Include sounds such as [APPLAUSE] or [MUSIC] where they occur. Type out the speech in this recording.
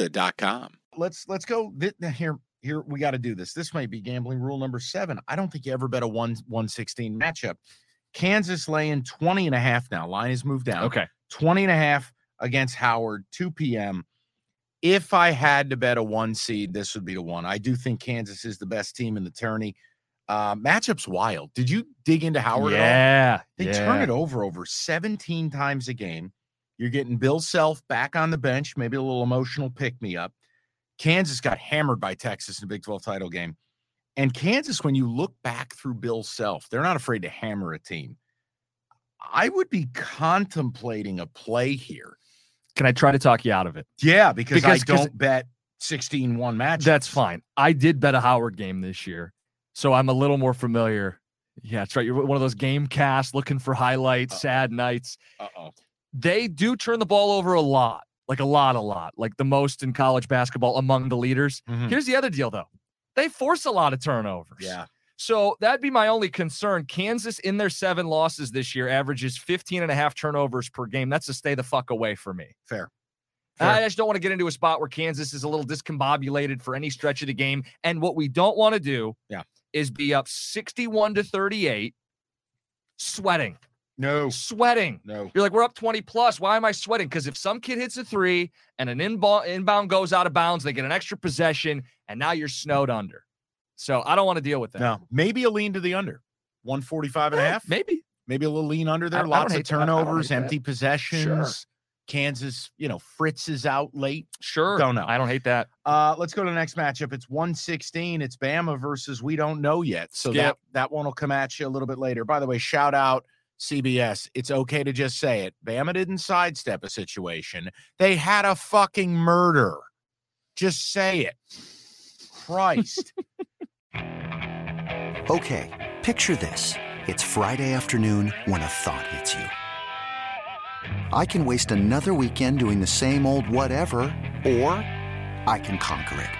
Serta.com. Let's let's go here. Here we got to do this. This might be gambling rule number seven. I don't think you ever bet a one 116 matchup. Kansas laying 20 and a half now. Line has moved down. Okay. 20 and a half against Howard, 2 p.m. If I had to bet a one seed, this would be the one. I do think Kansas is the best team in the tourney. Uh, matchup's wild. Did you dig into Howard? at all? Yeah. They yeah. turn it over over 17 times a game. You're getting Bill Self back on the bench, maybe a little emotional pick me up. Kansas got hammered by Texas in the Big 12 title game. And Kansas, when you look back through Bill Self, they're not afraid to hammer a team. I would be contemplating a play here. Can I try to talk you out of it? Yeah, because, Because- I don't bet 16 1 matches. That's fine. I did bet a Howard game this year, so I'm a little more familiar. Yeah, that's right. You're one of those game casts looking for highlights, Uh, sad nights. Uh oh. They do turn the ball over a lot, like a lot, a lot, like the most in college basketball among the leaders. Mm-hmm. Here's the other deal, though. They force a lot of turnovers. Yeah. So that'd be my only concern. Kansas, in their seven losses this year, averages 15 and a half turnovers per game. That's a stay the fuck away for me. Fair. I just don't want to get into a spot where Kansas is a little discombobulated for any stretch of the game. And what we don't want to do Yeah. is be up 61 to 38, sweating, No. sweating. No. You're like, we're up 20 plus. Why am I sweating? Because if some kid hits a three and an inbound, inbound goes out of bounds, they get an extra possession, and now you're snowed under. So I don't want to deal with that. No. Maybe a lean to the under. 145 and a Eh, half. Maybe. Maybe a little lean under there. I Lots of. I don't turnovers, hate that. empty possessions. Kansas, you know, Fritz is out late. Sure. Don't know. I don't hate that. Uh, let's go to the next matchup. It's 116. It's Bama versus we don't know yet. So that, that one will come at you a little bit later. By the way, shout out CBS. It's okay to just say it. Bama didn't sidestep a situation. They had a fucking murder. Just say it. Christ. [LAUGHS] Okay, picture this. It's Friday afternoon when a thought hits you. I can waste another weekend doing the same old whatever, or I can conquer it.